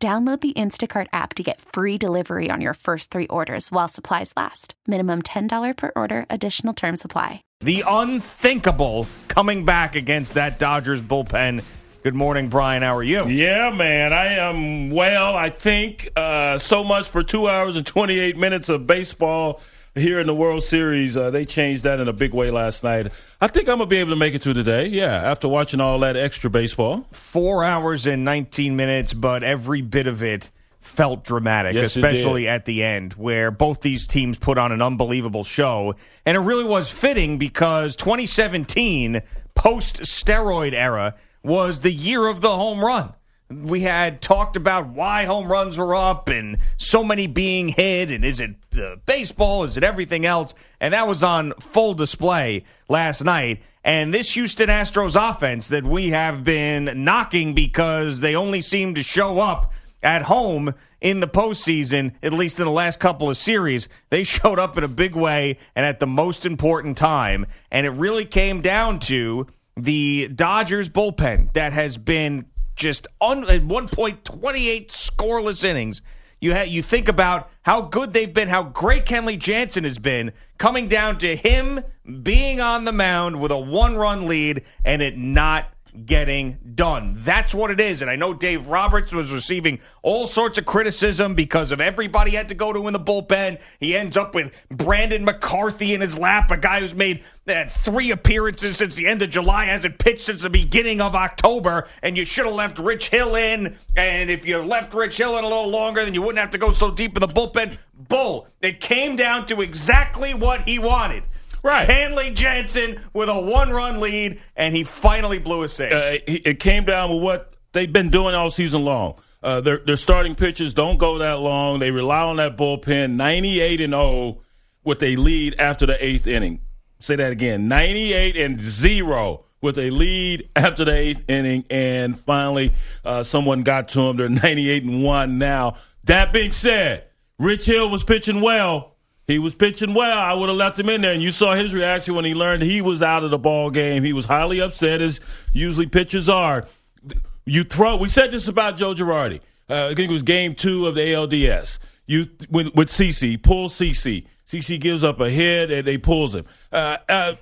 Download the Instacart app to get free delivery on your first three orders while supplies last. Minimum $10 per order, additional term supply. The unthinkable coming back against that Dodgers bullpen. Good morning, Brian. How are you? Yeah, man. I am well, I think. Uh, so much for two hours and 28 minutes of baseball here in the World Series. Uh, they changed that in a big way last night. I think I'm gonna be able to make it through today. Yeah, after watching all that extra baseball. Four hours and 19 minutes, but every bit of it felt dramatic, Yes, especially at the end, where both these teams put on an unbelievable show. And it really was fitting because 2017, post steroid era, was the year of the home run. We had talked about why home runs were up and so many being hit, and is it uh, baseball? Is it everything else? And that was on full display last night. And this Houston Astros offense that we have been knocking because they only seem to show up at home in the postseason, at least in the last couple of series, they showed up in a big way and at the most important time. And it really came down to the Dodgers bullpen that has been just un- at one point 28 scoreless innings. You ha- you think about how good they've been, how great Kenley Jansen has been, coming down to him being on the mound with a one-run lead and it not getting done. That's what it is. And I know Dave Roberts was receiving all sorts of criticism because of everybody had to go to in the bullpen. He ends up with Brandon McCarthy in his lap, a guy who's made uh, three appearances since the end of July, hasn't pitched since the beginning of October, and you should have left Rich Hill in. And if you left Rich Hill in a little longer, then you wouldn't have to go so deep in the bullpen. Bull. It came down to exactly what he wanted. Right. Kenley Jansen with a one run lead, and he finally blew a save. Uh, it came down with what they've been doing all season long. Uh, their, their starting pitchers don't go that long. They rely on that bullpen. 98 and 0 with a lead after the eighth inning. Say that again 98 and 0 with a lead after the eighth inning. And finally, uh, someone got to them. They're 98 and 1 now. That being said, Rich Hill was pitching well. He was pitching well. I would have left him in there, and you saw his reaction when he learned he was out of the ball game. He was highly upset, as usually pitchers are. You throw. We said this about Joe Girardi. Uh, I think it was Game Two of the ALDS. You with, with CC pull CC. CC gives up a hit, and they pulls him. Uh, uh,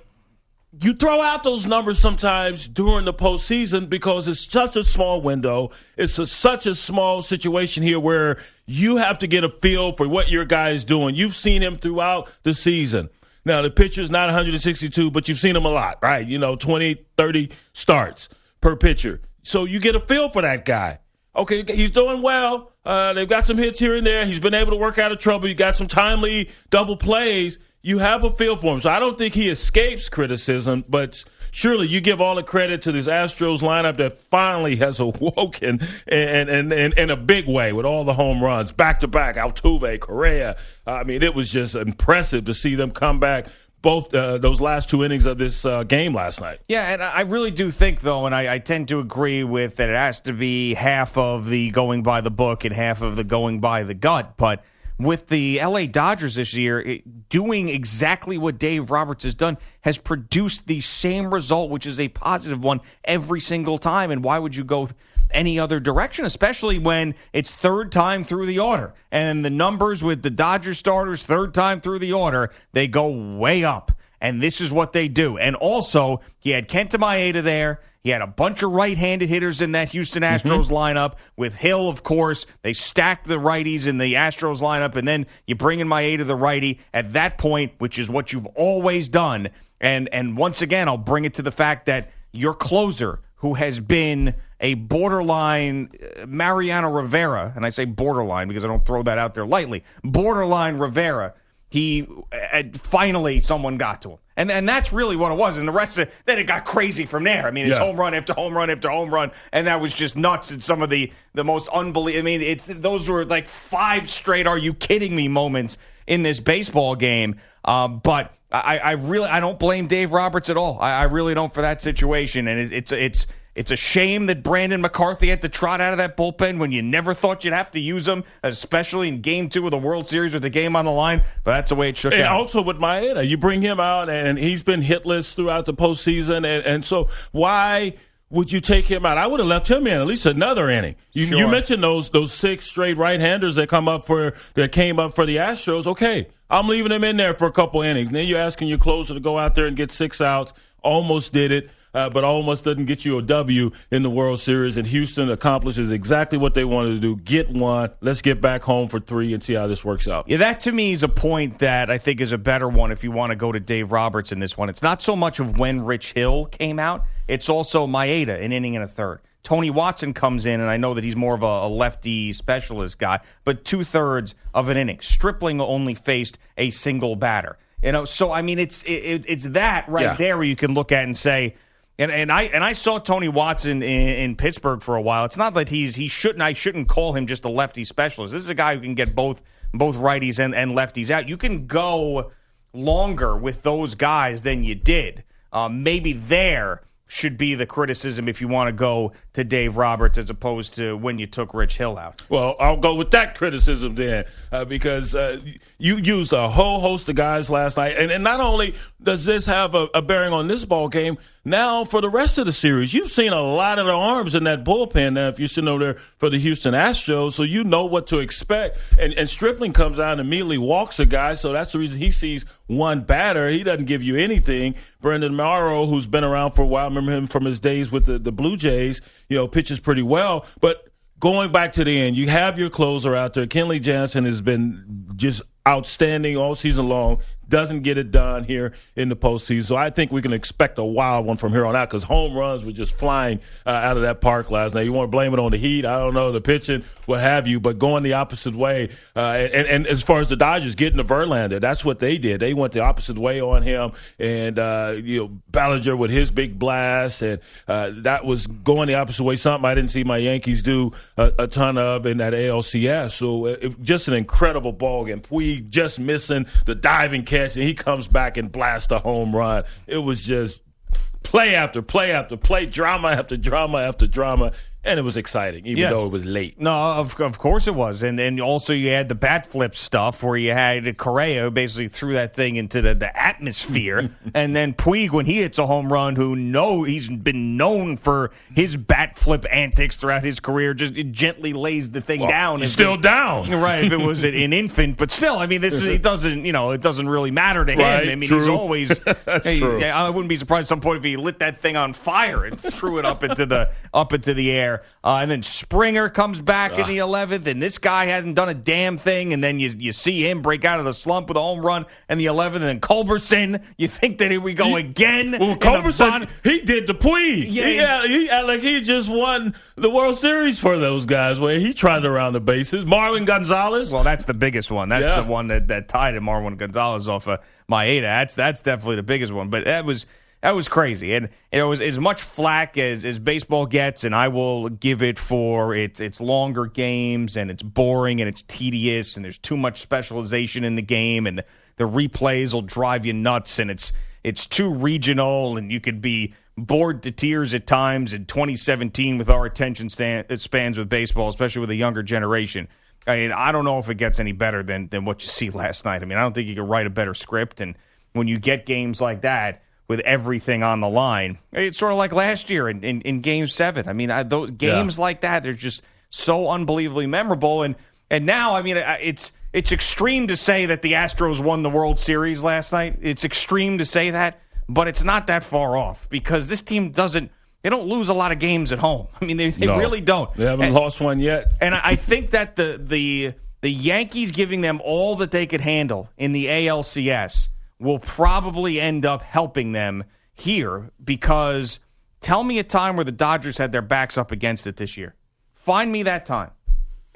you throw out those numbers sometimes during the postseason because it's such a small window. It's a, such a small situation here where you have to get a feel for what your guy is doing. You've seen him throughout the season. Now, the pitcher's not 162, but you've seen him a lot, right? You know, 20, 30 starts per pitcher. So you get a feel for that guy. Okay, he's doing well. Uh, they've got some hits here and there. He's been able to work out of trouble. You got some timely double plays. You have a feel for him. So I don't think he escapes criticism, but surely you give all the credit to this Astros lineup that finally has awoken and and and in a big way with all the home runs back to back. Altuve, Correa. I mean, it was just impressive to see them come back both uh, those last two innings of this uh, game last night. Yeah, and I really do think, though, and I, I tend to agree with that it has to be half of the going by the book and half of the going by the gut. But with the LA Dodgers this year, it, doing exactly what Dave Roberts has done has produced the same result, which is a positive one every single time. And why would you go any other direction, especially when it's third time through the order? And the numbers with the Dodgers starters, third time through the order, they go way up. And this is what they do. And also, he had Kenta Maeda there. He had a bunch of right-handed hitters in that Houston Astros lineup with Hill, of course. They stacked the righties in the Astros lineup, and then you bring in Maeda, the righty, at that point, which is what you've always done. And and once again, I'll bring it to the fact that your closer, who has been a borderline uh, Mariano Rivera, and I say borderline because I don't throw that out there lightly, borderline Rivera he uh, finally someone got to him. And and that's really what it was. And the rest of it, then it got crazy from there. I mean, it's Yeah. home run after home run after home run, and that was just nuts. And some of the the most unbelievable. I mean, it's those were like five straight. Are you kidding me? Moments in this baseball game. Um, but I, I really I don't blame Dave Roberts at all. I, I really don't for that situation. And it, it's it's. It's a shame that Brandon McCarthy had to trot out of that bullpen when you never thought you'd have to use him, especially in Game Two of the World Series with the game on the line. But that's the way it shook And out. also with Maeda, you bring him out, and he's been hitless throughout the postseason, and, and so why would you take him out? I would have left him in at least another inning. You, you mentioned those those six straight right-handers that come up for that came up for the Astros. Okay, I'm leaving him in there for a couple innings. Then you're asking your closer to go out there and get six outs. Almost did it. Uh, but almost doesn't get you a W in the World Series. And Houston accomplishes exactly what they wanted to do: get one. Let's get back home for three and see how this works out. Yeah, that to me is a point that I think is a better one if you want to go to Dave Roberts in this one. It's not so much of when Rich Hill came out, it's also Maeda, an inning and a third. Tony Watson comes in, and I know that he's more of a, a lefty specialist guy, but two thirds of an inning. Stripling only faced a single batter. You know, so I mean, it's it, it's that right Yeah. there where you can look at and say, and and I and I saw Tony Watson in, in Pittsburgh for a while. It's not that he's he shouldn't I shouldn't call him just a lefty specialist. This is a guy who can get both both righties and, and lefties out. You can go longer with those guys than you did. Um, maybe there should be the criticism if you want to go to Dave Roberts as opposed to when you took Rich Hill out. Well, I'll go with that criticism then, uh, because uh, you used a whole host of guys last night, and, and not only does this have a, a bearing on this ball game, now for the rest of the series, you've seen a lot of the arms in that bullpen. Now, if you're sitting over there for the Houston Astros, so you know what to expect. And, and Stripling comes out and immediately walks a guy, so that's the reason he sees one batter. He doesn't give you anything. Brandon Morrow, who's been around for a while, remember him from his days with the, the Blue Jays, you know, pitches pretty well, but going back to the end, you have your closer out there. Kenley Jansen has been just outstanding all season long. Doesn't get it done here in the postseason. So I think we can expect a wild one from here on out because home runs were just flying uh, out of that park last night. You want to blame it on the heat? I don't know, the pitching, what have you, but going the opposite way. Uh, and, and as far as the Dodgers getting to Verlander, that's what they did. They went the opposite way on him. And, uh, you know, Bellinger with his big blast. And uh, that was going the opposite way. Something I didn't see my Yankees do a, a ton of in that ALCS. So uh, it, just an incredible ball game. Puig just missing the diving catch, and he comes back and blasts a home run. It was just play after play after play, drama after drama after drama, and it was exciting, even Yeah. though it was late. No, of, of course it was, and and also you had the bat flip stuff where you had Correa who basically threw that thing into the, the atmosphere, and then Puig when he hits a home run, who know he's been known for his bat flip antics throughout his career, just gently lays the thing down. He's still it- down. Right, if it was an an infant, but still, I mean, this is it doesn't you know it doesn't really matter to him. Right, I mean, he's always. That's hey, true. I wouldn't be surprised at some point if he lit that thing on fire and threw it up into the up into the air. Uh, and then Springer comes back in the eleventh, and this guy hasn't done a damn thing. And then you you see him break out of the slump with a home run in the eleventh, and then Culberson. You think that here we go again? Well, Culberson, he did the Puig. Yeah, he, he- he like he just won the World Series for those guys where he tried around the bases. Marwin Gonzalez. Well, that's the biggest one. That's Yeah. the one that, that tied him, Marwin Gonzalez off of Maeda. That's that's definitely the biggest one. But that was that was crazy, and it was as much flack as, as baseball gets, and I will give it for its its longer games, and it's boring and it's tedious, and there's too much specialization in the game, and the replays will drive you nuts, and it's it's too regional, and you could be bored to tears at times in 2017 with our attention stan- spans with baseball, especially with a younger generation. I mean, I don't know if it gets any better than than what you see last night. I mean, I don't think you can write a better script. And when you get games like that with everything on the line, it's sort of like last year in, in, in Game Seven. I mean, I, those games like that, they're just so unbelievably memorable. And and now, I mean, it's it's extreme to say that the Astros won the World Series last night. It's extreme to say that, but it's not that far off because this team doesn't. They don't lose a lot of games at home. I mean, they, they No. really don't. They haven't And- lost one yet. and I I think that the the the Yankees giving them all that they could handle in the ALCS will probably end up helping them here because tell me a time where the Dodgers had their backs up against it this year. Find me that time.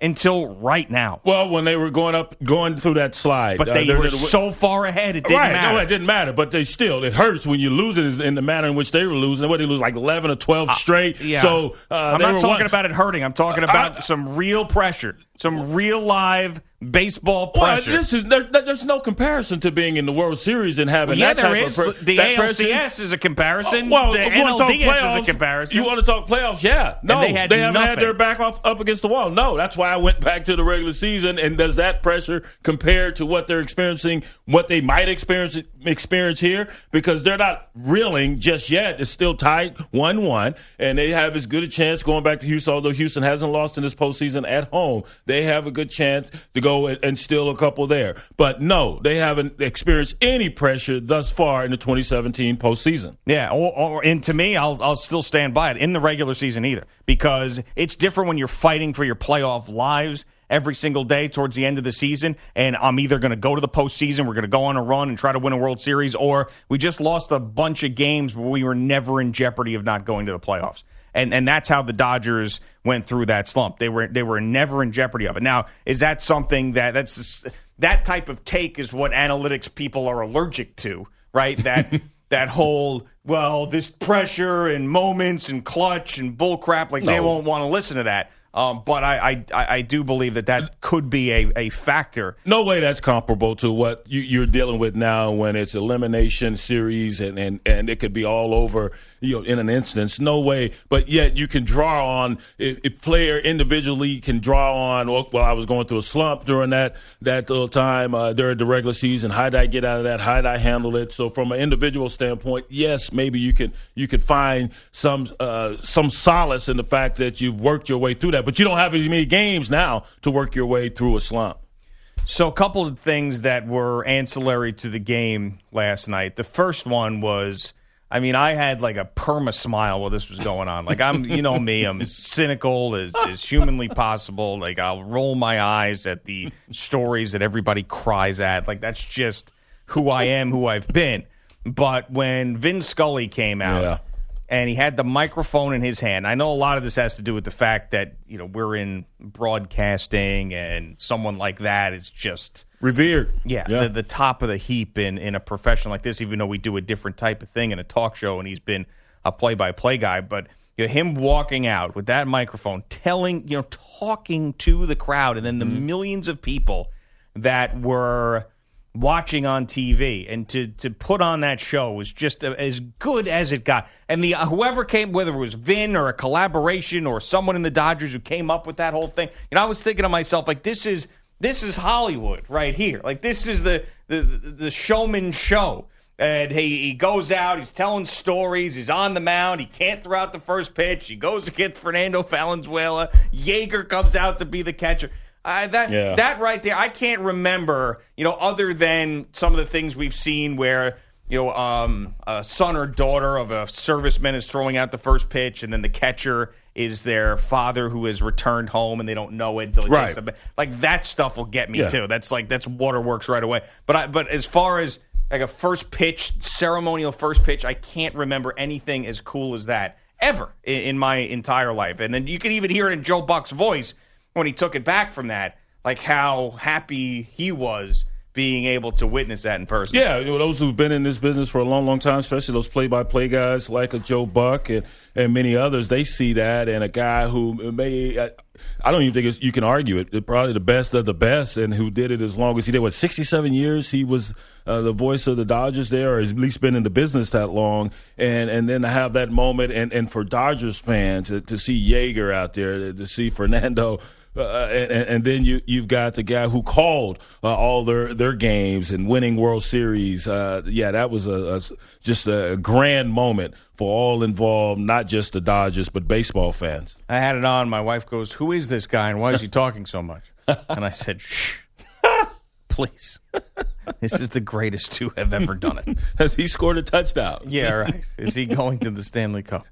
until right now. Well, when they were going up, going through that slide, But uh, they were so far ahead, it didn't right, matter. no, it didn't matter. But they still, it hurts when you lose it in the manner in which they were losing. What they lose like eleven or twelve straight. Yeah. So uh, I'm not talking one- about it hurting. I'm talking about I- some real pressure, some real live baseball Well, pressure. this is there, there's no comparison to being in the World Series and having yeah, that there type is. of pre- the that pressure. ALCS is a comparison. Well, the if you want to talk NLDS playoffs, is a comparison. You want to talk playoffs? Yeah. No, they had haven't had their back off up against the wall. No, that's why I went back to the regular season. And does that pressure compare to what they're experiencing, what they might experience experience here? Because they're not reeling just yet. It's still tied one one, and they have as good a chance going back to Houston. Although Houston hasn't lost in this postseason at home, they have a good chance to go and, and steal a couple there. But no, they haven't experienced any pressure thus far in the 2017 postseason. Yeah, or, or and to me, I'll I'll still stand by it in the regular season either because it's different when you're fighting for your playoff lives every single day towards the end of the season. And I'm either going to go to the postseason, we're going to go on a run and try to win a World Series, or we just lost a bunch of games where we were never in jeopardy of not going to the playoffs. And and that's how the Dodgers went through that slump. They were they were never in jeopardy of it. Now, is that something that that's that type of take is what analytics people are allergic to, right? That that whole well, this pressure and moments and clutch and bull crap, like they won't want to listen to that. Um, but I, I I do believe that that could be a, a factor. no way that's comparable to what you, you're dealing with now when it's elimination series and, and, and it could be all over you know in an instance. No way. But yet you can draw on if player individually can draw on well, well I was going through a slump during that that little time uh, during the regular season. How did I get out of that? How did I handle it? So from an individual standpoint yes maybe you could you could find some uh, some solace in the fact that you've worked your way through that. But you don't have as many games now to work your way through a slump. So, a couple of things that were ancillary to the game last night. The first one was, I mean, I had like a perma smile while this was going on. Like I'm, you know me, I'm as cynical as, as humanly possible. Like I'll roll my eyes at the stories that everybody cries at. Like that's just who I am, who I've been. But when Vin Scully came out Yeah. and he had the microphone in his hand. I know a lot of this has to do with the fact that you know we're in broadcasting, and someone like that is just revered yeah, yeah. The, the top of the heap in in a profession like this. Even though we do a different type of thing in a talk show, and he's been a play by play guy, but you know, him walking out with that microphone, telling you know, talking to the crowd, and then the mm-hmm. millions of people that were watching on TV and to to put on that show was just as good as it got. And the uh, whoever came, whether it was Vin or a collaboration or someone in the Dodgers who came up with that whole thing, you know, I was thinking to myself like, this is this is Hollywood right here. Like this is the the the showman show. And he, he goes out, he's telling stories, he's on the mound, he can't throw out the first pitch, he goes against Fernando Valenzuela, Yeager comes out to be the catcher. Uh, that Yeah. that right there, I can't remember, you know, other than some of the things we've seen where, you know, um, a son or daughter of a serviceman is throwing out the first pitch, and then the catcher is their father who has returned home, and they don't know it until he Right. takes the like that stuff will get me Yeah. too. That's like that's waterworks right away. But I, but as far as like a first pitch, ceremonial first pitch, I can't remember anything as cool as that ever in, in my entire life. And then you can even hear it in Joe Buck's voice when he took it back from that, like how happy he was being able to witness that in person. Yeah, you know, those who've been in this business for a long, long time, especially those play-by-play guys like a Joe Buck and, and many others, they see that, and a guy who may. I, I don't even think you can argue it. Probably the best of the best, and who did it as long as he did. What sixty-seven years he was uh, the voice of the Dodgers there, or at least been in the business that long. And and then to have that moment, and, and for Dodgers fans to, to see Yeager out there, to, to see Fernando. Uh, and, and then you you've got the guy who called uh, all their their games and winning World Series. Uh, yeah, that was a, a just a grand moment for all involved, not just the Dodgers but baseball fans. I had it on. My wife goes, "Who is this guy, and why is he talking so much?" And I said, "Shh, please. This is the greatest to have ever done it." Has he scored a touchdown? Yeah, right. Is he going to the Stanley Cup?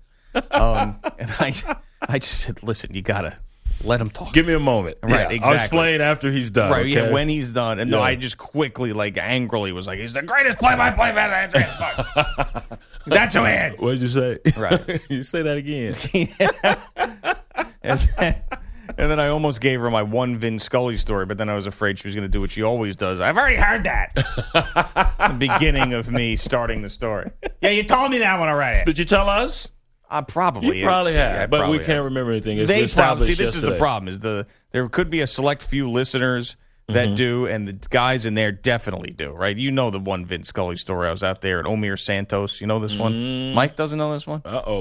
Um, and I, I just said, "Listen, you gotta let him talk." Give me a moment. Right, Yeah, I'll explain after he's done. Right, yeah, when he's done. And no, I just quickly, like, angrily was like, he's the greatest play-by-play man. That's who he is. What did you say? Right. you say that again. and, then, And then I almost gave her my one Vin Scully story, but then I was afraid she was going to do what she always does. I've already heard that. the beginning of me starting the story. Yeah, you told me that one already. Did you tell us? Uh, probably. You probably have, Yeah, but probably we can't have. remember anything. It's They probably see. This is the problem: is the there could be a select few listeners that Mm-hmm. do, and the guys in there definitely do. Right? You know the one Vince Scully story. I was out there at Omir Santos. You know this one. Mike doesn't know this one. Uh oh.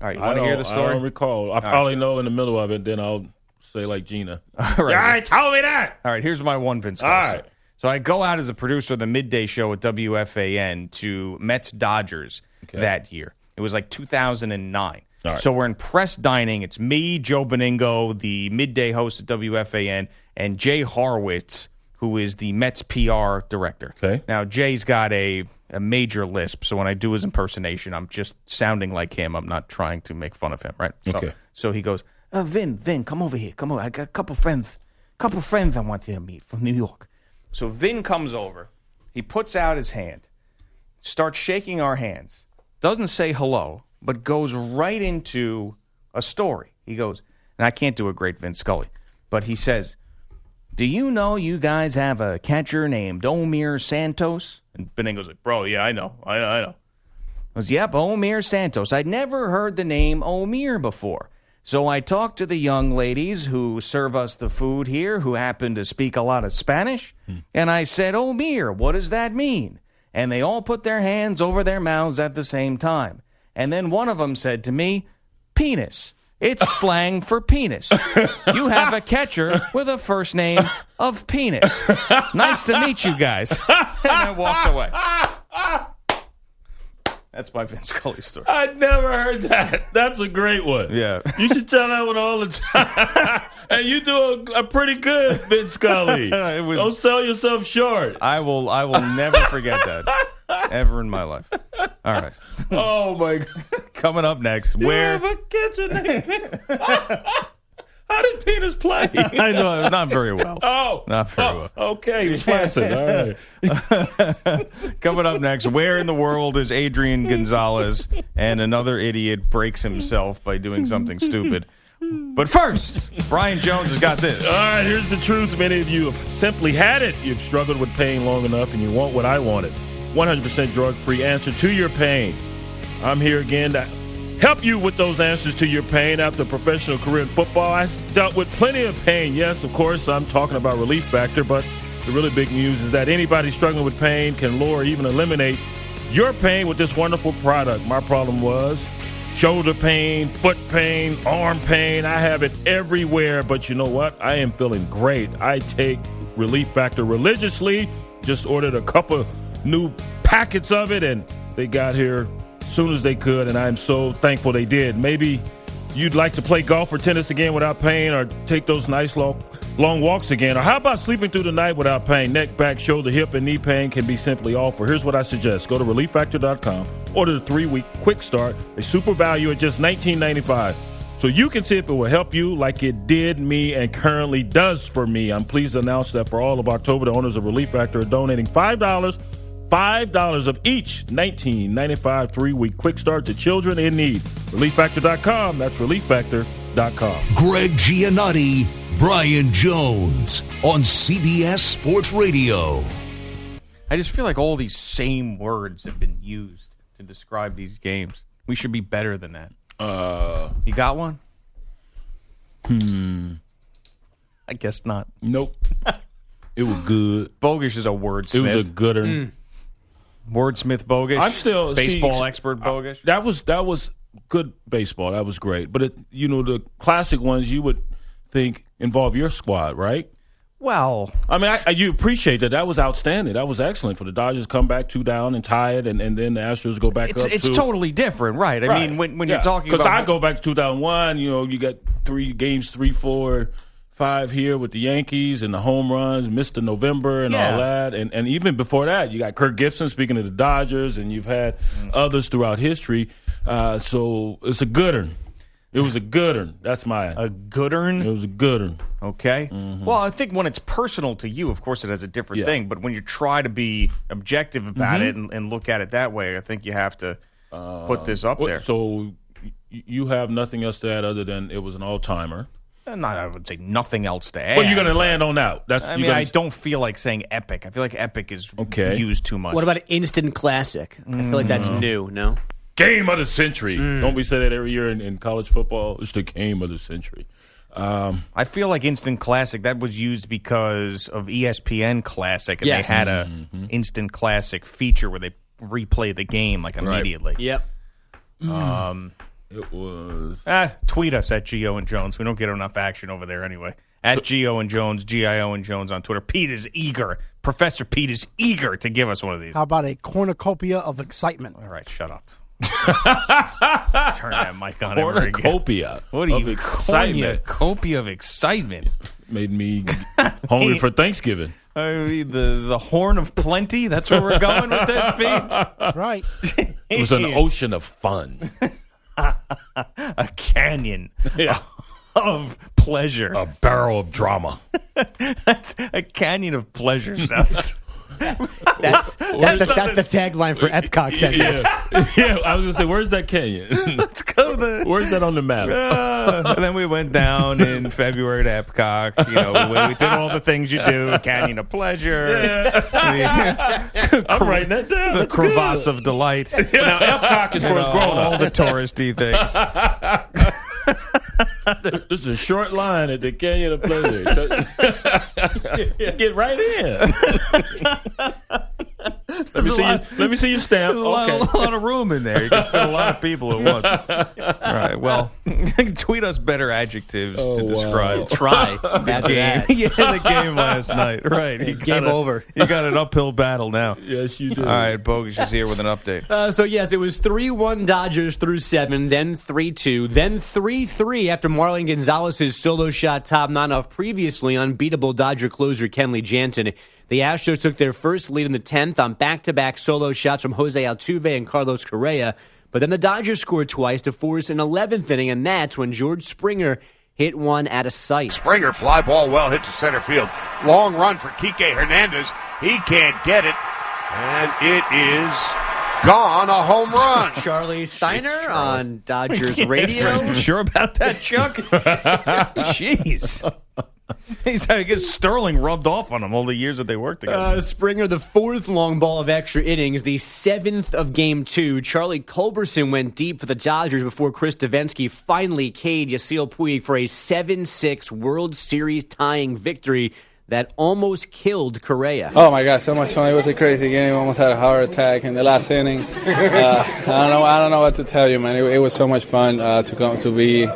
All right, you want to hear the I story? don't recall. I probably know in the middle of it. Then I'll say like Gina. All right. I told me that. All right, here's my one Vince. All right. story. So I go out as a producer of the midday show at WFAN to Mets Dodgers that year. It was like 2009. All right. So we're in press dining. It's me, Joe Benigno, the midday host at WFAN, and Jay Horwitz, who is the Mets PR director. Okay. Now Jay's got a a major lisp, so when I do his impersonation, I'm just sounding like him. I'm not trying to make fun of him, right? So, Okay. So he goes, uh, Vin, Vin, come over here. Come over. I got a couple friends, couple friends I want you to meet from New York. So Vin comes over. He puts out his hand, starts shaking our hands, doesn't say hello, but goes right into a story. He goes, and I can't do a great Vin Scully, but he says, Do you know you guys have a catcher named Omir Santos? And Benigno's like, Bro, yeah, I know. I, know. I know. I goes, Yep, Omir Santos. I'd never heard the name Omir before. So I talked to the young ladies who serve us the food here who happen to speak a lot of Spanish. Hmm. And I said, Omir, what does that mean? And they all put their hands over their mouths at the same time. And then one of them said to me, Penis. It's slang for penis. You have a catcher with a first name of penis. Nice to meet you guys. And I walked away. That's my Vince Scully story. I'd never heard that. That's a great one. Yeah. You should tell that one all the time. and you do a, a pretty good, Vince Scully. Was- Don't sell yourself short. I will I will never forget that ever in my life. All right. Oh my God. Coming up next, You where have a kitchen named How did Penis play? I know not very well. Oh, Not very oh, well. Okay, he was flaccid. All right. Coming up next, where in the world is Adrian Gonzalez and another idiot breaks himself by doing something stupid? But first, Brian Jones has got this. All right, here's the truth. Many of you have simply had it. You've struggled with pain long enough, and you want what I wanted 100% drug free answer to your pain. I'm here again to help you with those answers to your pain. After a professional career in football, I dealt with plenty of pain. Yes, of course, I'm talking about Relief Factor, but the really big news is that anybody struggling with pain can lower, even eliminate your pain with this wonderful product. My problem was shoulder pain, foot pain, arm pain. I have it everywhere, but you know what? I am feeling great. I take Relief Factor religiously. Just ordered a couple new packets of it, and they got here as soon as they could, and I'm so thankful they did. Maybe you'd like to play golf or tennis again without pain, or take those nice long long walks again, or how about sleeping through the night without pain? Neck, back, shoulder, hip, and knee pain can be simply offered. Here's what I suggest: go to ReliefFactor.com, order the three-week quick start, a super value at just $19.95. So you can see if it will help you like it did me and currently does for me. I'm pleased to announce that for all of October, the owners of Relief Factor are donating $5 $5 of each 1995 three week quick start to children in need. ReliefFactor.com. That's ReliefFactor.com. Greg Giannotti, Brian Jones on CBS Sports Radio. I just feel like all these same words have been used to describe these games. We should be better than that. Uh, You got one? Hmm. I guess not. nope. it was good. Bogus is a wordsmith. It was a gooder. wordsmith Bogus. I'm still baseball see, expert Bogish. That was that was good baseball. That was great. But it, you know the classic ones you would think involve your squad, right? well, I mean, I, I- you appreciate that. That was outstanding. That was excellent for the Dodgers come back two down and tie it, and, and then the Astros go back it's up. it's two. totally different, right? I mean, when when you're talking because I go back to 2001, you know, you got three games, three, four, five here with the Yankees and the home runs, Mr. November and Yeah. all that, and and even before that, you got Kirk Gibson speaking of the Dodgers, and you've had Mm. others throughout history. Uh, so it's a good one. It was a good one. That's my. a goodern. it was a good one. Okay. Well, I think when it's personal to you, of course, it has a different Mm-hmm. Yeah. thing. But when you try to be objective about Mm-hmm. it and, and look at it that way, I think you have to put this up What- there. So you have nothing else to add other than it was an all timer. not I would say nothing else to add. Well, you're going to land on that. That's I you're mean, gonna- I don't feel like saying epic. I feel like epic is Okay. used too much. What about instant classic? I feel like that's new. No. Game of the century. Mm. Don't we say that every year in, in college football? It's the game of the century. Um, I feel like instant classic that was used because of ESPN Classic, and Yes. they had a Mm-hmm. instant classic feature where they replay the game like immediately. Yep. Um, it was. ah, tweet us at Gio and Jones. We don't get enough action over there anyway. At Gio and Jones, G I O and Jones on Twitter. Pete is eager. Professor Pete is eager to give us one of these. How about a cornucopia of excitement? All right, shut up. Turn that mic on. ever again. Cornucopia What are of you excitement Cornucopia of excitement. made me hungry for Thanksgiving. I mean, the the horn of plenty. That's where we're going with this, Pete. Right. It was an ocean of fun, a canyon yeah, of pleasure. a barrel of drama. That's a canyon of pleasure. That's That's, that's, the, that's the tagline for Epcot Center. Yeah, yeah. I was gonna say, where's that canyon? let's go to the. where's that on the map? Uh, and then we went down in February to Epcot. You know, we, we did all the things you do: canyon of pleasure, the, I'm writing that down. the That's crevasse good. of delight, Now, Epcot is for us grown all up. the touristy things. This is a short line at the Canyon of Pleasure. Get right in. let me see. Your, let me see your stamp. There's a lot, Okay. a lot of room in there. You can fit a lot of people at once. All right. Well, tweet us better adjectives to Oh, wow. describe. Try. the game. yeah, the game last night. Right. You Game a- over. You got an uphill battle now. Yes, you do. All right, Bogus is here with an update. Uh, so yes, it was three one Dodgers through seven, then three two, then three three after Marwin Gonzalez's solo shot top nine off previously unbeatable Dodger closer Kenley Jansen. The Astros took their first lead in the tenth on back to back solo shots from Jose Altuve and Carlos Correa, but then the Dodgers scored twice to force an eleventh inning, and that's when George Springer hit one out of sight. Springer fly ball well hit to center field. Long run for Kike Hernandez. He can't get it. And it is gone. A home run. Charlie Steiner on Dodgers radio. Sure about that, Chuck? Jeez. He's trying to get Sterling rubbed off on him all the years that they worked together. Uh, Springer, the fourth long ball of extra innings, the seventh of game two. Charlie Culberson went deep for the Dodgers before Chris Devenski finally caged Yasiel Puig for a 7 6 World Series tying victory that almost killed Correa. Oh my God, so much fun! It was a crazy game. Almost had a heart attack in the last inning. Uh, I don't know. I don't know what to tell you, man. It, it was so much fun uh, to come to be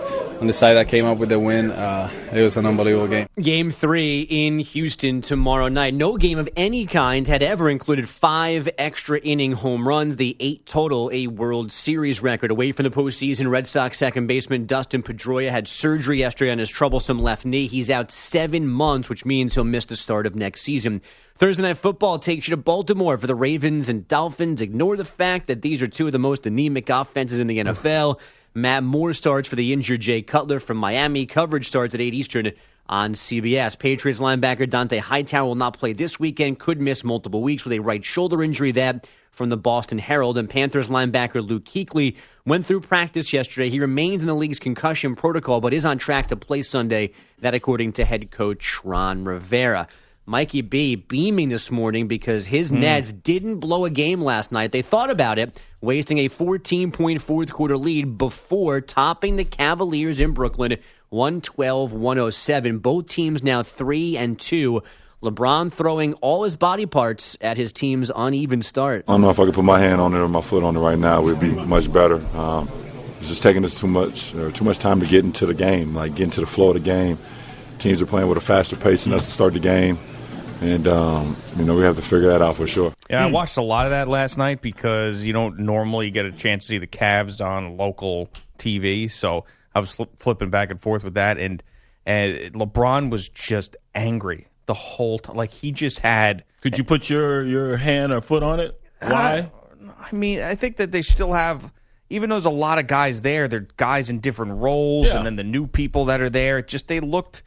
on the side that came up with the win. Uh, it was an unbelievable game. Game three in Houston tomorrow night. No game of any kind had ever included five extra inning home runs, the eight total, a World Series record. Away from the postseason, Red Sox second baseman Dustin Pedroia had surgery yesterday on his troublesome left knee. He's out seven months, which means he'll miss the start of next season. Thursday Night Football takes you to Baltimore for the Ravens and Dolphins. Ignore the fact that these are two of the most anemic offenses in the NFL. Matt Moore starts for the injured Jay Cutler from Miami. Coverage starts at 8 Eastern on CBS. Patriots linebacker Dont'a Hightower will not play this weekend, could miss multiple weeks with a right shoulder injury. That from the Boston Herald. And Panthers linebacker Luke Kuechly went through practice yesterday. He remains in the league's concussion protocol, but is on track to play Sunday. That according to head coach Ron Rivera. Mikey B beaming this morning because his hmm. Nets didn't blow a game last night. They thought about it, wasting a 14 point fourth quarter lead before topping the Cavaliers in Brooklyn 112 107. Both teams now 3 and 2. LeBron throwing all his body parts at his team's uneven start. I don't know if I could put my hand on it or my foot on it right now. It would be much better. Um, it's just taking us too much, or too much time to get into the game, like get into the flow of the game. Teams are playing with a faster pace than us to start the game, and um, you know we have to figure that out for sure. Yeah, I watched a lot of that last night because you don't normally get a chance to see the Cavs on local TV. So I was fli flipping back and forth with that, and and LeBron was just angry the whole time. Like he just had. Could you put your, your hand or foot on it? Why? I mean, I think that they still have. Even though there's a lot of guys there, they're guys in different roles, Yeah. and then the new people that are there, it just they looked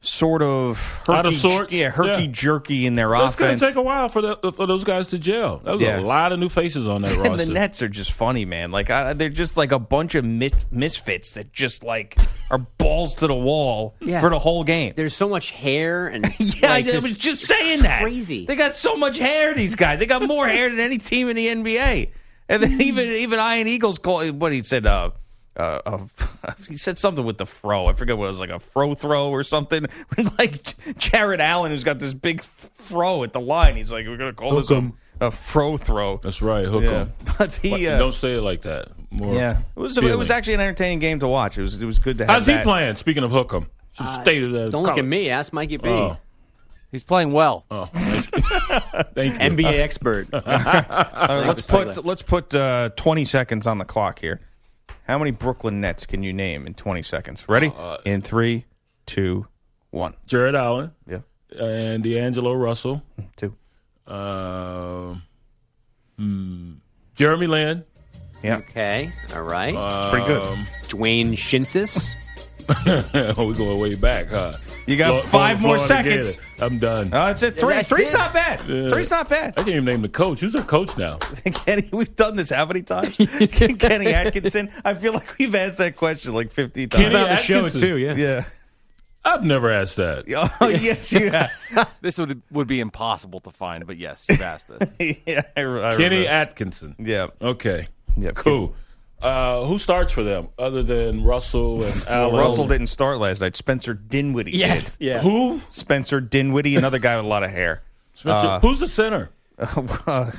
sort of herky, Out of sorts? yeah, herky Yeah. jerky in their That's offense. It's going to take a while for the, for those guys to gel. There's Yeah. a lot of new faces on that and roster. the Nets are just funny, man. Like I, they're just like a bunch of mis- misfits that just like are balls to the wall Yeah. for the whole game. There's so much hair and Yeah, like, I, just was just saying that. crazy. They got so much hair. These guys. They got more hair than any team in the NBA. And then even even Ian Eagles call what he said. Uh, uh, uh, he said something with the fro. I forget what it was like a fro throw or something. like Jarrett Allen, who's got this big fro at the line. He's like, we're gonna call Hook this a, 'em. a fro throw. That's right. Hook him. But he. Uh, Don't say it like that. More yeah, it was. It was actually an entertaining game to watch. It was. It was good to have. How's he that. playing? Speaking of Hookem, just stated that. Don't look at me. Ask Mikey B. Oh. He's playing well. Oh, thank you. Thank you. NBA expert. All right, let's put let's put uh, 20 seconds on the clock here. How many Brooklyn Nets can you name in 20 seconds? Ready? in three, two, one. Jarrett Allen Yeah, and D'Angelo Russell. two. Um, hmm, Jeremy Lin. Yeah, Okay. All right. pretty good. Um, Dwayne Shinsis. we're going way back, huh? You got Flo- five more Florida seconds. Gator. I'm done. Oh, that's it. Three. That's Three's it. not bad. Yeah. Three's not bad. I can't even name the coach. Who's their coach now? Kenny, we've done this how many times? Kenny Atkinson. I feel like we've asked that question like 50 times. Kenny on the show too. Yeah. Yeah. I've never asked that. Oh, yes, you have. This would would be impossible to find, but yes, you've asked this. yeah, I, I Kenny remember. Atkinson. Yeah. Okay. Yeah, Cool. Uh, who starts for them other than Russell and Allen? Well, Russell didn't start last night. Spencer Dinwiddie. Yes. did. Yeah. Who? Spencer Dinwiddie, another guy with a lot of hair. Spencer- Uh, Who's the center? I mean, Uh,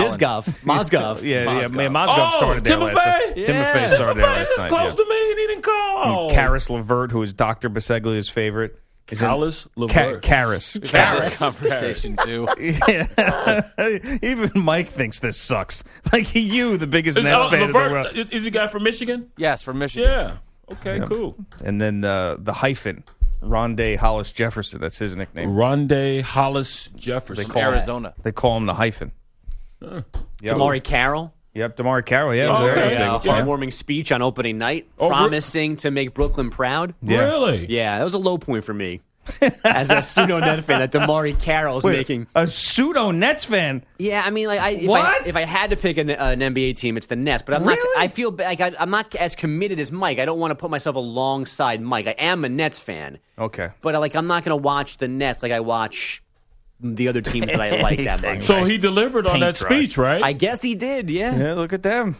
Mizgov. Mozgov. Yeah, yeah. Mozgov. Man, Mozgov Oh, started there Timofey? last night. Yeah. Timofey started there Timofey last is night. close yeah. to me and he didn't call. Caris LeVert, who is Dr. Baseglia's favorite. Is in- Kalis Ka- LeVert. Caris. We've this Caris. conversation too. Yeah. Even Mike thinks this sucks. Like you, the biggest Is, Nets oh, fan in the world. is, is the guy from Michigan? Yes, from Michigan. Yeah. Okay, cool. And then uh, the hyphen, Rondae Hollis Jefferson. That's his nickname. Rondae Hollis Jefferson. They call Arizona. They call him the hyphen. Yep. DeMarre Carroll. Yep, DeMarre Carroll. Yeah, it was Oh, okay. Yeah, a Yeah. heartwarming speech on opening night, Oh, re- promising to make Brooklyn proud. Yeah. Really? Yeah, that was a low point for me as a pseudo Nets fan that DeMarre Carroll's Wait, making. a pseudo Nets fan. Yeah, I mean, like, I, if, I, What? if I had to pick an, uh, an NBA team, it's the Nets. But I'm Really? not. I feel like I, I'm not as committed as Mike. I don't want to put myself alongside Mike. I am a Nets fan, Okay. but uh, like I'm not going to watch the Nets like I watch the other teams that I like that much. So he delivered on Paint that dry. speech, right? I guess he did. Yeah. Yeah, look at them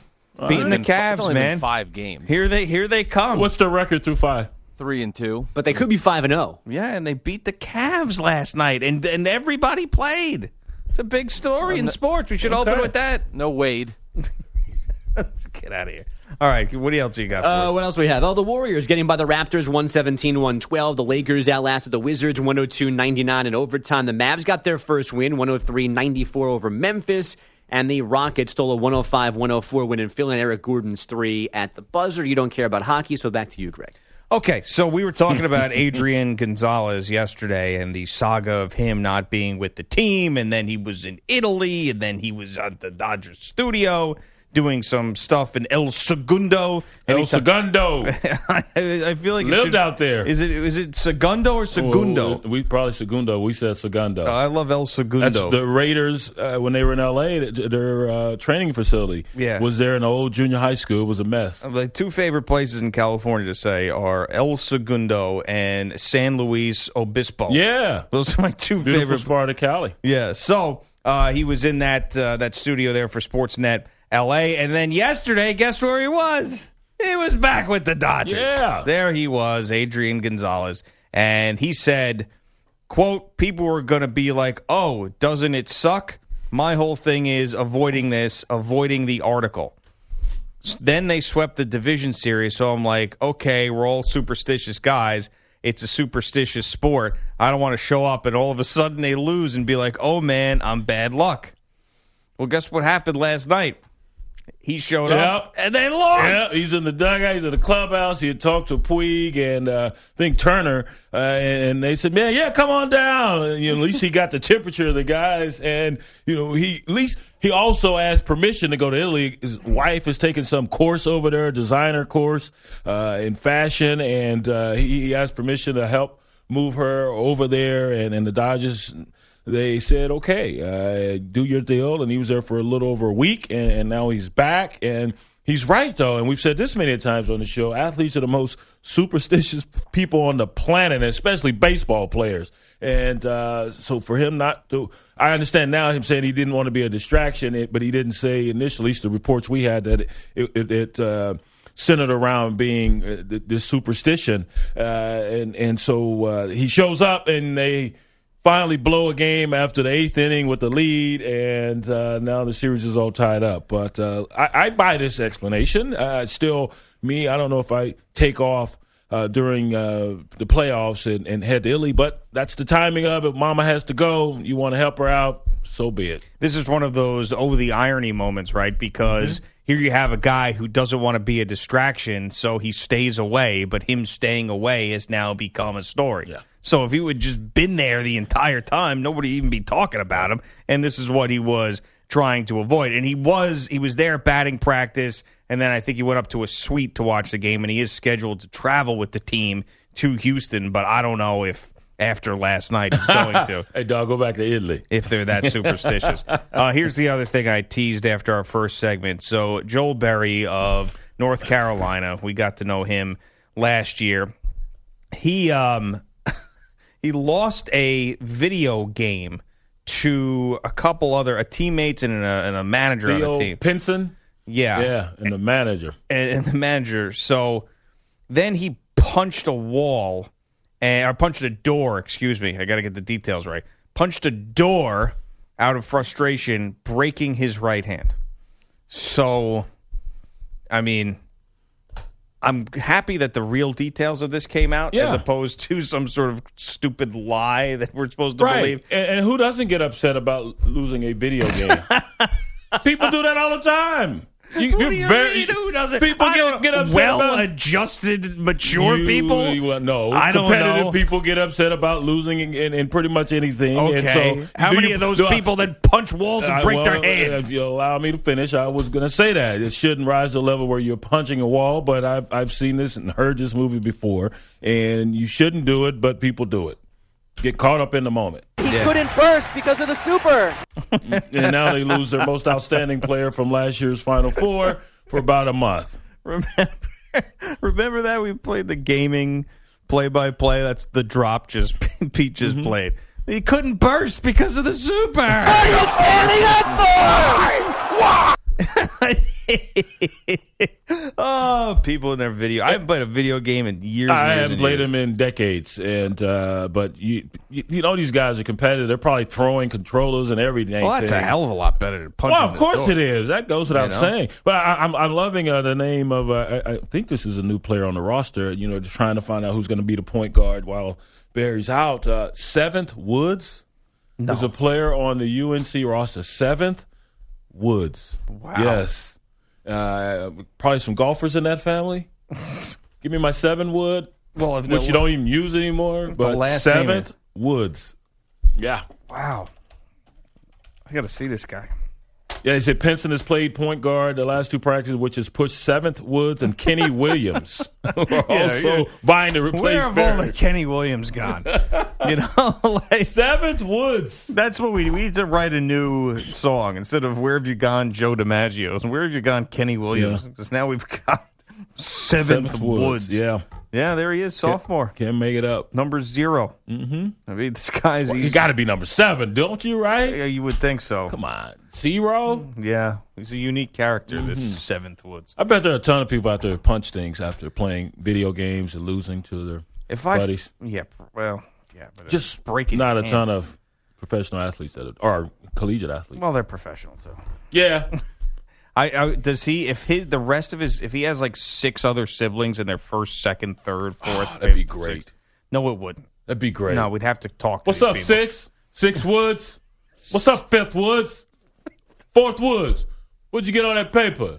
beating the It's Cavs, only been man. five games, Here they here they come. What's the record through five? three and two. But they could be five and oh. zero. yeah, and they beat the Cavs last night, and and everybody played. It's a big story in sports. We should open Okay. with that. No Wade. Get out of here. All right, what else you got? For Uh, us? what else we have? Oh, the Warriors getting by the Raptors 117 112. The Lakers outlasted the Wizards 102 99 in overtime. The Mavs got their first win 103 94 over Memphis. And the Rockets stole a 105 104 win in Philly. And Eric Gordon's three at the buzzer. You don't care about hockey, so back to you, Greg. Okay, so we were talking about Adrian Gonzalez yesterday and the saga of him not being with the team, and then he was in Italy, and then he was at the Dodgers studio doing some stuff in El Segundo. El Segundo. I, I feel like Lived should- out there. Is it is it Segundo or Segundo? Oh, we probably Segundo. We said Segundo. Oh, I love El That's Segundo. the Raiders uh, when they were in L.A. Their uh, training facility Yeah. was there in the old junior high school. It was a mess. My two favorite places in California to say are El Segundo and San Luis Obispo. Yeah, those are my two beautiful favorite part of Cali. Yeah. So uh, he was in that uh, that studio there for Sportsnet LA, and then yesterday, guess where he was? He was back with the Dodgers. Yeah. There he was, Adrian Gonzalez, and he said, "quote People were going to be like, oh, doesn't it suck? My whole thing is avoiding this, avoiding the article." Then they swept the division series, so I'm like, okay, we're all superstitious guys. It's a superstitious sport. I don't want to show up and all of a sudden they lose and be like, oh man, I'm bad luck. Well, guess what happened last night? He showed up and they lost. Yeah, he's in the dugout. He's in the clubhouse. He had talked to Puig and uh, I think Turner, uh, and they said, "Man, yeah, come on down." And, you know, at least he got the temperature of the guys, and you know, he at least he also asked permission to go to Italy. His wife is taking some course over there, a designer course uh, in fashion, and uh, he, he asked permission to help move her over there, and, and the Dodgers they said, okay, uh, do your deal. And he was there for a little over a week, and, and now he's back. And he's right, though. And we've said this many times on the show athletes are the most superstitious people on the planet, especially baseball players. And uh, so for him not to, I understand now him saying he didn't want to be a distraction, but he didn't say initially, at least the reports we had, that it, it, it uh, centered around being uh, this superstition. Uh, and, and so uh, he shows up and they finally blow a game after the eighth inning with the lead, and uh, now the series is all tied up. But uh, I, I, buy this explanation. Uh, still, me, I don't know if I take off uh, during uh, the playoffs and, and, head to Italy, but that's the timing of it. Mama has to go. You want to help her out, so be it. This is one of those oh the irony moments, right? Because mm-hmm. here you have a guy who doesn't want to be a distraction, so he stays away. But him staying away has now become a story. Yeah. So if he would just been there the entire time, nobody even be talking about him. And this is what he was trying to avoid. And he was he was there batting practice and then I think he went up to a suite to watch the game, and he is scheduled to travel with the team to Houston. But I don't know if after last night he's going to. hey, dog, go back to Italy. If they're that superstitious. uh, here's the other thing I teased after our first segment. So Joel Berry of North Carolina, we got to know him last year. He um he lost a video game to a couple other a teammates and a, and a manager Theo on the team. Pinson. Yeah. Yeah, and the manager. And, and the manager. So then he punched a wall, and or punched a door, excuse me. I got to get the details right. Punched a door out of frustration, breaking his right hand. So, I mean, I'm happy that the real details of this came out Yeah. as opposed to some sort of stupid lie that we're supposed to Right. believe. And, and who doesn't get upset about losing a video game? People do that all the time. You, What you're do you very- mean, who doesn't? People I get, upset Well-adjusted, mature You- people. you- no, I don't competitive know. people get upset about losing in, in, in pretty much anything. and Okay. so How many you- of those do I- people that punch walls and I- break well, their hands? If you allow me to finish, I was going to say that it shouldn't rise to the level where you're punching a wall. But I've I've seen this and heard this movie before, and you shouldn't do it, but people do it. Get caught up in the moment, He couldn't burst because of the super. and now they lose their most outstanding player from last year's Final Four for about a month. Remember, remember that we played the gaming play-by-play. That's the drop. Just Pete just Mm-hmm. played. He couldn't burst because of the super. What are you standing up oh, people in their video. I haven't played a video game in years. I years haven't played years. them in decades, and uh, but you, you you know these guys are competitive. They're probably throwing controllers and everything. Well, that's a hell of a lot better than punching. Well, of course it is. That goes without You know? saying. But I, I'm I'm loving uh, the name of. Uh, I, I think this is a new player on the roster. You know, just trying to find out who's going to be the point guard while Berry's out. Uh, Seventh Woods is a player on the UNC roster. Seventh Woods. Wow. Yes. Uh, probably some golfers in that family. Give me my seven wood, Well, if which you don't even use anymore. But last seventh Woods. Yeah. Wow. I got to see this guy. Yeah, he said Pinson has played point guard the last two practices, which has pushed Seventh Woods and Kenny Williams, who are Yeah, also yeah. vying to replace Where have all the Kenny Williams gone? you know, like Seventh Woods. that's what we we need to write a new song instead of "Where have you gone, Joe DiMaggio's" and "Where have you gone, Kenny Williams." Yeah. Because now we've got Seventh, Woods. Yeah, yeah, there he is, sophomore, can't make it up. number 0 Mm-hmm. I mean, this guy's Well, he's, you got to be number seven, don't you? Right? Yeah, you would think so. Come on, zero. Yeah, he's a unique character. Mm-hmm. This Seventh Woods. I bet there are a ton of people out there who punch things after playing video games and losing to their If I, buddies. yeah, well, yeah, but Just breaking not a ton of professional athletes that are, or collegiate athletes. Well, they're professional so yeah, I, I does he if his the rest of his if he has like six other siblings in their first, second, third, ah, fourth, that'd be great. sixth- No, it wouldn't. that'd be great. No, we'd have to talk. To What's these up, people. six? Six Woods? What's up, Fifth Woods? Fourth Woods? What'd you get on that paper?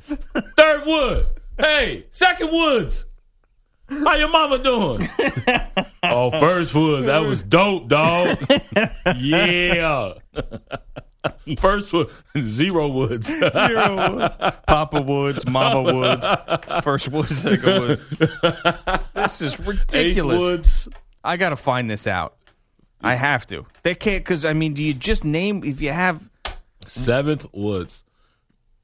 Third Wood? Hey, second Woods? How your mama doing? oh, first Woods. That was dope, dog. yeah. First Wood. Zero Woods. Zero Woods. Papa Woods, Mama Woods, first Woods, second Woods. This is Eighth ridiculous. Woods. I got to find this out. I have to. They can't because I mean, do you just name if you have? Seventh Woods.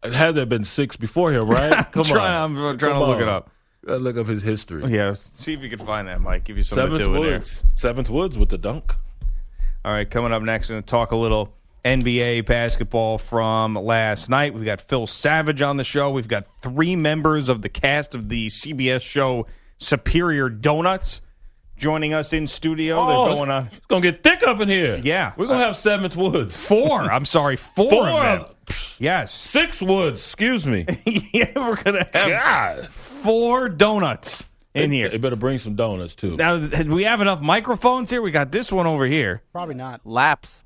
Had there been six before him, right? Come trying- on. I'm trying Come to look on. it up. Gotta look up his history. Yeah, see if you can find that, Mike. Give you something Seventh to do in there. Woods. Seventh Woods with the dunk. All right, coming up next, we're going to talk a little NBA basketball from last night. We've got Phil Savage on the show. We've got three members of the cast of the CBS show Superior Donuts joining us in studio. Oh, They're going on It's gonna get thick up in here. Yeah. We're gonna have Seventh Woods. four. I'm sorry, four, Four of them. of- Yes. Six Woods, excuse me. yeah, we're going to have God. four donuts in They here. They better bring some donuts too. Now, do we have enough microphones here? We got this one over here. Probably not. Laps.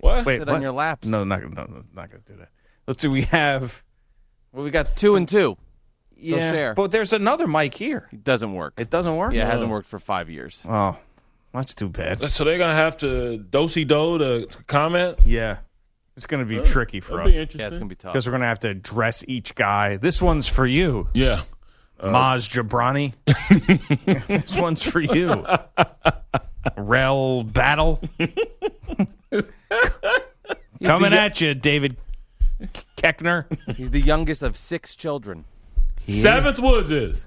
What? Wait, Sit what? on your laps. No, not, no, no, not going to do that. Let's see. We have. Well, we got Two and two. Yeah, share. but there's another mic here. It doesn't work. It doesn't work. yeah, it hasn't worked for five years. Oh, that's too bad. So they're gonna have to dosey do to to comment. Yeah, it's going to be tricky for That'd us be interesting. Yeah, it's gonna be tough. because we're going to have to address each guy. This one's for you, Yeah. Uh, Maz Jobrani. this one's for you, Rel Battle. Coming the- at you, David Koechner. He's the youngest of six children. Seventh Woods is.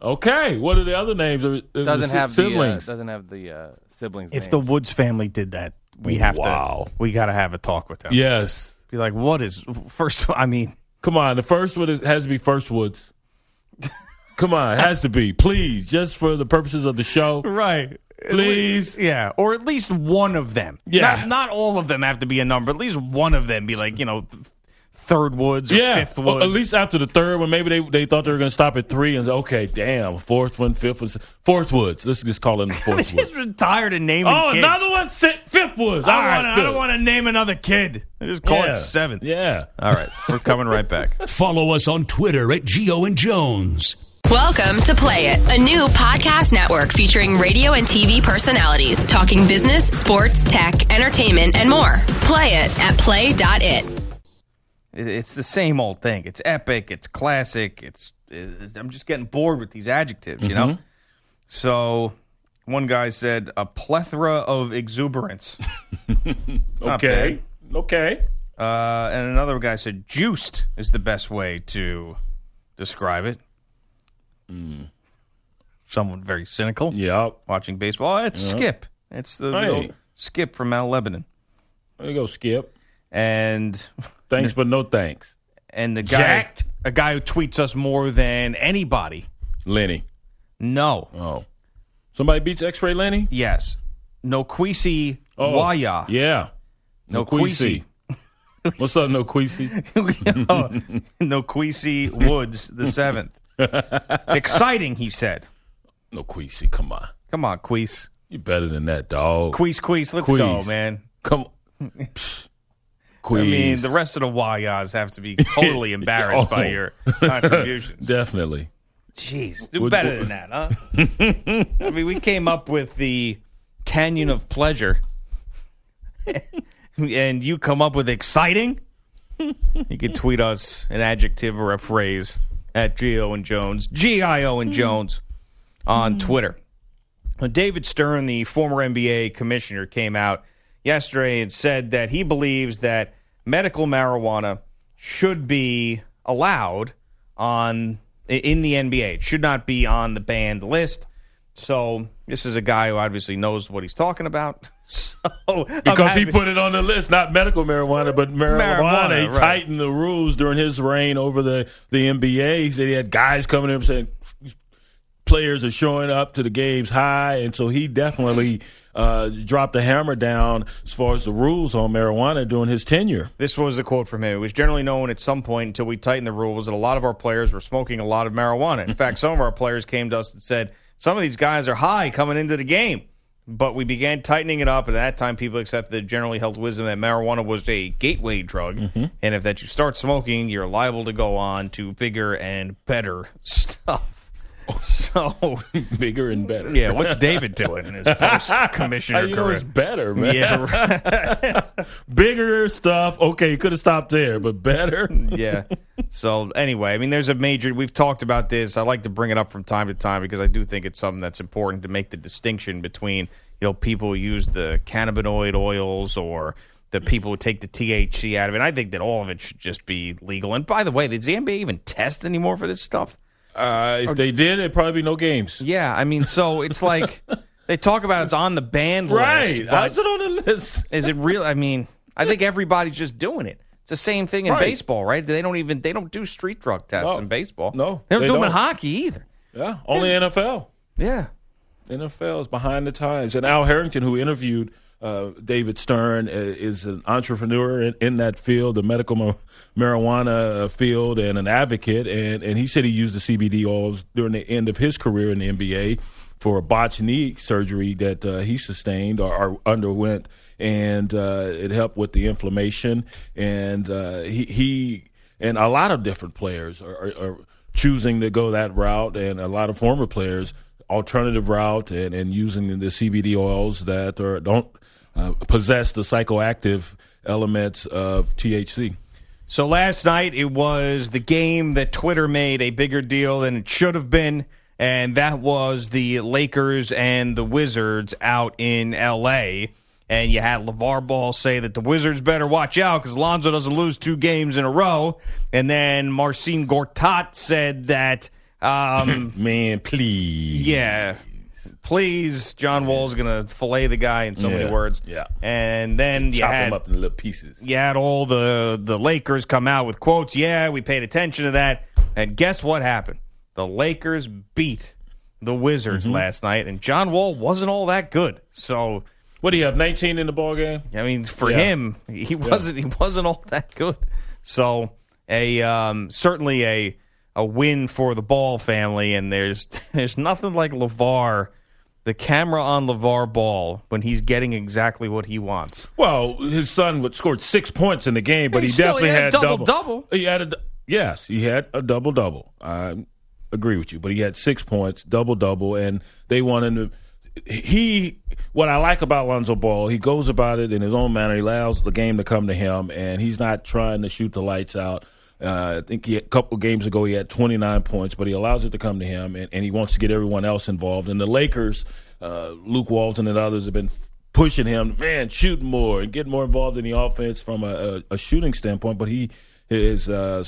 Okay. What are the other names of of Doesn't the have the uh, siblings? doesn't have the uh, siblings. If names. the Woods family did that, we have Wow. to. We got to have a talk with them. yes. Be like, what is first? I mean, Come on. The first one is, has to be First Woods. Come on. It has to be. Please. Just for the purposes of the show. right? Please. Yeah, or at least one of them. Yeah. not, not all of them have to be a number. At least one of them be like you know, third woods or Yeah, fifth well, woods. at least after the third one, maybe they they thought they were going to stop at three and say, okay, damn, fourth one, fifth one, fourth woods. Let's just call it the fourth He's woods. tired of naming. Oh, kids. another one, fifth woods. All I, right, wanna, I don't want to name another kid. I just call Yeah. it seventh. Yeah. All right, we're coming right back. Follow us on Twitter at Gio and Jones. Welcome to Play It, a new podcast network featuring radio and TV personalities talking business, sports, tech, entertainment, and more. Play it at play.it. It- It's the same old thing. It's epic. It's classic. It's. it- I'm just getting bored with these adjectives. You know. So, one guy said a plethora of exuberance. Okay. Okay. Uh, and another guy said juiced is the best way to describe it. Mm. Someone very cynical Yep. watching baseball. Oh, it's. Skip. It's the, Hey. Skip from Mount Lebanon. There you go, Skip. And Thanks, but no thanks. and the guy Jacked. a guy who tweets us more than anybody. Lenny. No. Oh. Somebody beats X Ray Lenny? Yes. No Kwesi Oh. Waya. Yeah. No Queasy. What's up, no Queasy? no Kwesi Woods the seventh. Exciting, he said. No Queasy. Come on. Come on, Queese. You're better than that, dog. Queese, Queese, let's Queese. go, man. Come on. Psh. I mean, the rest of the Wayas have to be totally embarrassed by Oh. your contributions. Definitely. Jeez, do better than that, huh? I mean, we came up with the Canyon of Pleasure, and you come up with exciting. You could tweet us an adjective or a phrase at Gio and Jones, G I O and hmm. Jones, on hmm. Twitter. Now, David Stern, the former NBA commissioner, came out yesterday and said that he believes that medical marijuana should be allowed on in the NBA. It should not be on the banned list. So this is a guy who obviously knows what he's talking about. So Because he put it on the list, not medical marijuana, but marijuana. Marijuana, he right. tightened the rules during his reign over the, the NBA. He said he had guys coming in saying players are showing up to the games high, and so he definitely uh, dropped the hammer down as far as the rules on marijuana during his tenure. This was a quote from him. It was generally known at some point until we tightened the rules that a lot of our players were smoking a lot of marijuana. In fact, some of our players came to us and said, some of these guys are high coming into the game. But we began tightening it up, and at that time, people accepted the generally held wisdom that marijuana was a gateway drug, mm-hmm. and if that you start smoking, you're liable to go on to bigger and better stuff. So, Bigger and better. yeah, what's David doing in his post commissioner you know it's better, man. Yeah, Bigger stuff. Okay, you could have stopped there, but better. yeah. So anyway, I mean, there's a major. We've talked about this. I like to bring it up from time to time because I do think it's something that's important to make the distinction between you know people who use the cannabinoid oils or the people who take the THC out of it. I think that all of it should just be legal. And by the way, does the NBA even test anymore for this stuff? Uh, if they did, it'd probably be no games. Yeah, I mean, so it's like they talk about it's on the banned Right. list. Why is it on the list? Is it real? I mean, I think everybody's just doing it. It's the same thing in Right. baseball, right? They don't even they don't do street drug tests No. in baseball. No, they don't they do them don't. in hockey either. Yeah, only NFL. Yeah. NFL is behind the times. And Al Harrington, who interviewed uh, David Stern, uh, is an entrepreneur in, in that field, the medical ma- marijuana uh, field, and an advocate. And, and he said he used the CBD oils during the end of his career in the NBA for a botched knee surgery that uh, he sustained or, or underwent. And uh, it helped with the inflammation. And he, he and a lot of different players are, are, are choosing to go that route, and a lot of former players alternative route and, and using the CBD oils that are, don't uh, possess the psychoactive elements of THC. So last night it was the game that Twitter made a bigger deal than it should have been, and that was the Lakers and the Wizards out in L.A. And you had LeVar Ball say that the Wizards better watch out because Lonzo doesn't lose two games in a row. And then Marcin Gortat said that, um, man, please, yeah, please, John Wall's gonna fillet the guy in so Yeah, many words. yeah. and then you Chop had them up in little pieces. you had all the the Lakers come out with quotes. Yeah, we paid attention to that. And guess what happened? The Lakers beat the Wizards Mm-hmm. last night, and John Wall wasn't all that good. So, What do you have? 19 in the ball game? I mean, for Yeah. him, he wasn't he wasn't all that good. So, a um, certainly a a win for the Ball family, and there's there's nothing like LeVar. The camera on LeVar Ball when he's getting exactly what he wants. Well, his son would scored six points in the game, but He he, still- definitely he had had double- double. double. He had a yes, he had a double double. I agree with you, but he had six points, double double, and they wanted to. He, what I like about Lonzo Ball, he goes about it in his own manner. He allows the game to come to him, and he's not trying to shoot the lights out. Uh, I think he, a couple games ago he had 29 points, but he allows it to come to him, and, and he wants to get everyone else involved. And the Lakers, uh, Luke Walton and others have been pushing him, man, shoot more and get more involved in the offense from a, a, a shooting standpoint. But he has uh,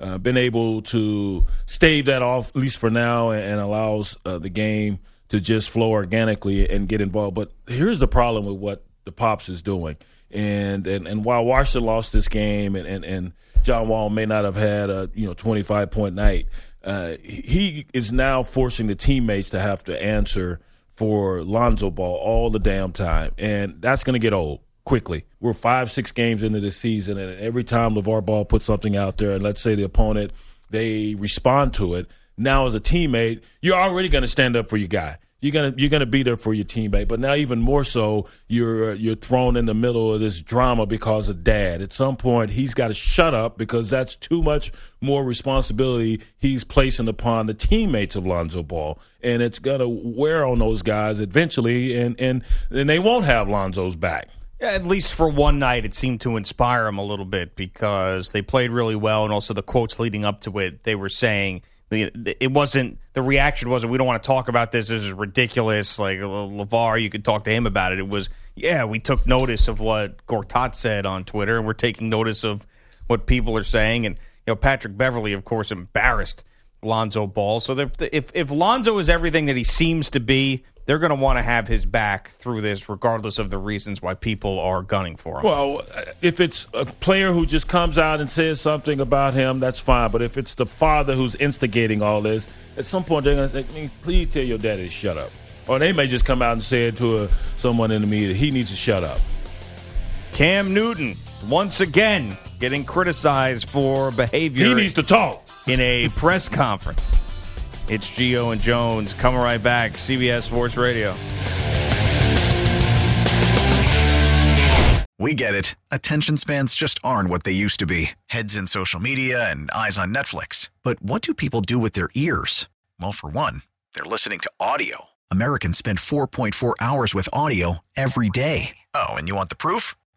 uh, been able to stave that off, at least for now, and, and allows uh, the game to just flow organically and get involved. But here's the problem with what the Pops is doing. And, and, and while Washington lost this game and, and, and John Wall may not have had a you know 25 point night, uh, he is now forcing the teammates to have to answer for Lonzo Ball all the damn time, and that's going to get old quickly. We're five, six games into the season, and every time LeVar Ball puts something out there, and let's say the opponent they respond to it, now as a teammate, you're already going to stand up for your guy. You're gonna you're gonna be there for your teammate, but now even more so, you're you're thrown in the middle of this drama because of dad. At some point, he's got to shut up because that's too much more responsibility he's placing upon the teammates of Lonzo Ball, and it's gonna wear on those guys eventually, and and and they won't have Lonzo's back. Yeah, at least for one night, it seemed to inspire them a little bit because they played really well, and also the quotes leading up to it, they were saying it wasn't the reaction wasn't we don't want to talk about this. This is ridiculous. Like LeVar, you could talk to him about it. It was yeah, we took notice of what Gortat said on Twitter, and we're taking notice of what people are saying. And you know, Patrick Beverley, of course, embarrassed Lonzo Ball. So if if Lonzo is everything that he seems to be, they're going to want to have his back through this, regardless of the reasons why people are gunning for him. Well, if it's a player who just comes out and says something about him, that's fine. But if it's the father who's instigating all this, at some point they're going to say, "Please tell your daddy to shut up," or they may just come out and say it to a, someone in the media, "He needs to shut up." Cam Newton once again getting criticized for behavior. He needs to talk in a press conference. It's Gio and Jones coming right back. CBS Sports Radio. We get it. Attention spans just aren't what they used to be heads in social media and eyes on Netflix. But what do people do with their ears? Well, for one, they're listening to audio. Americans spend 4.4 hours with audio every day. Oh, and you want the proof?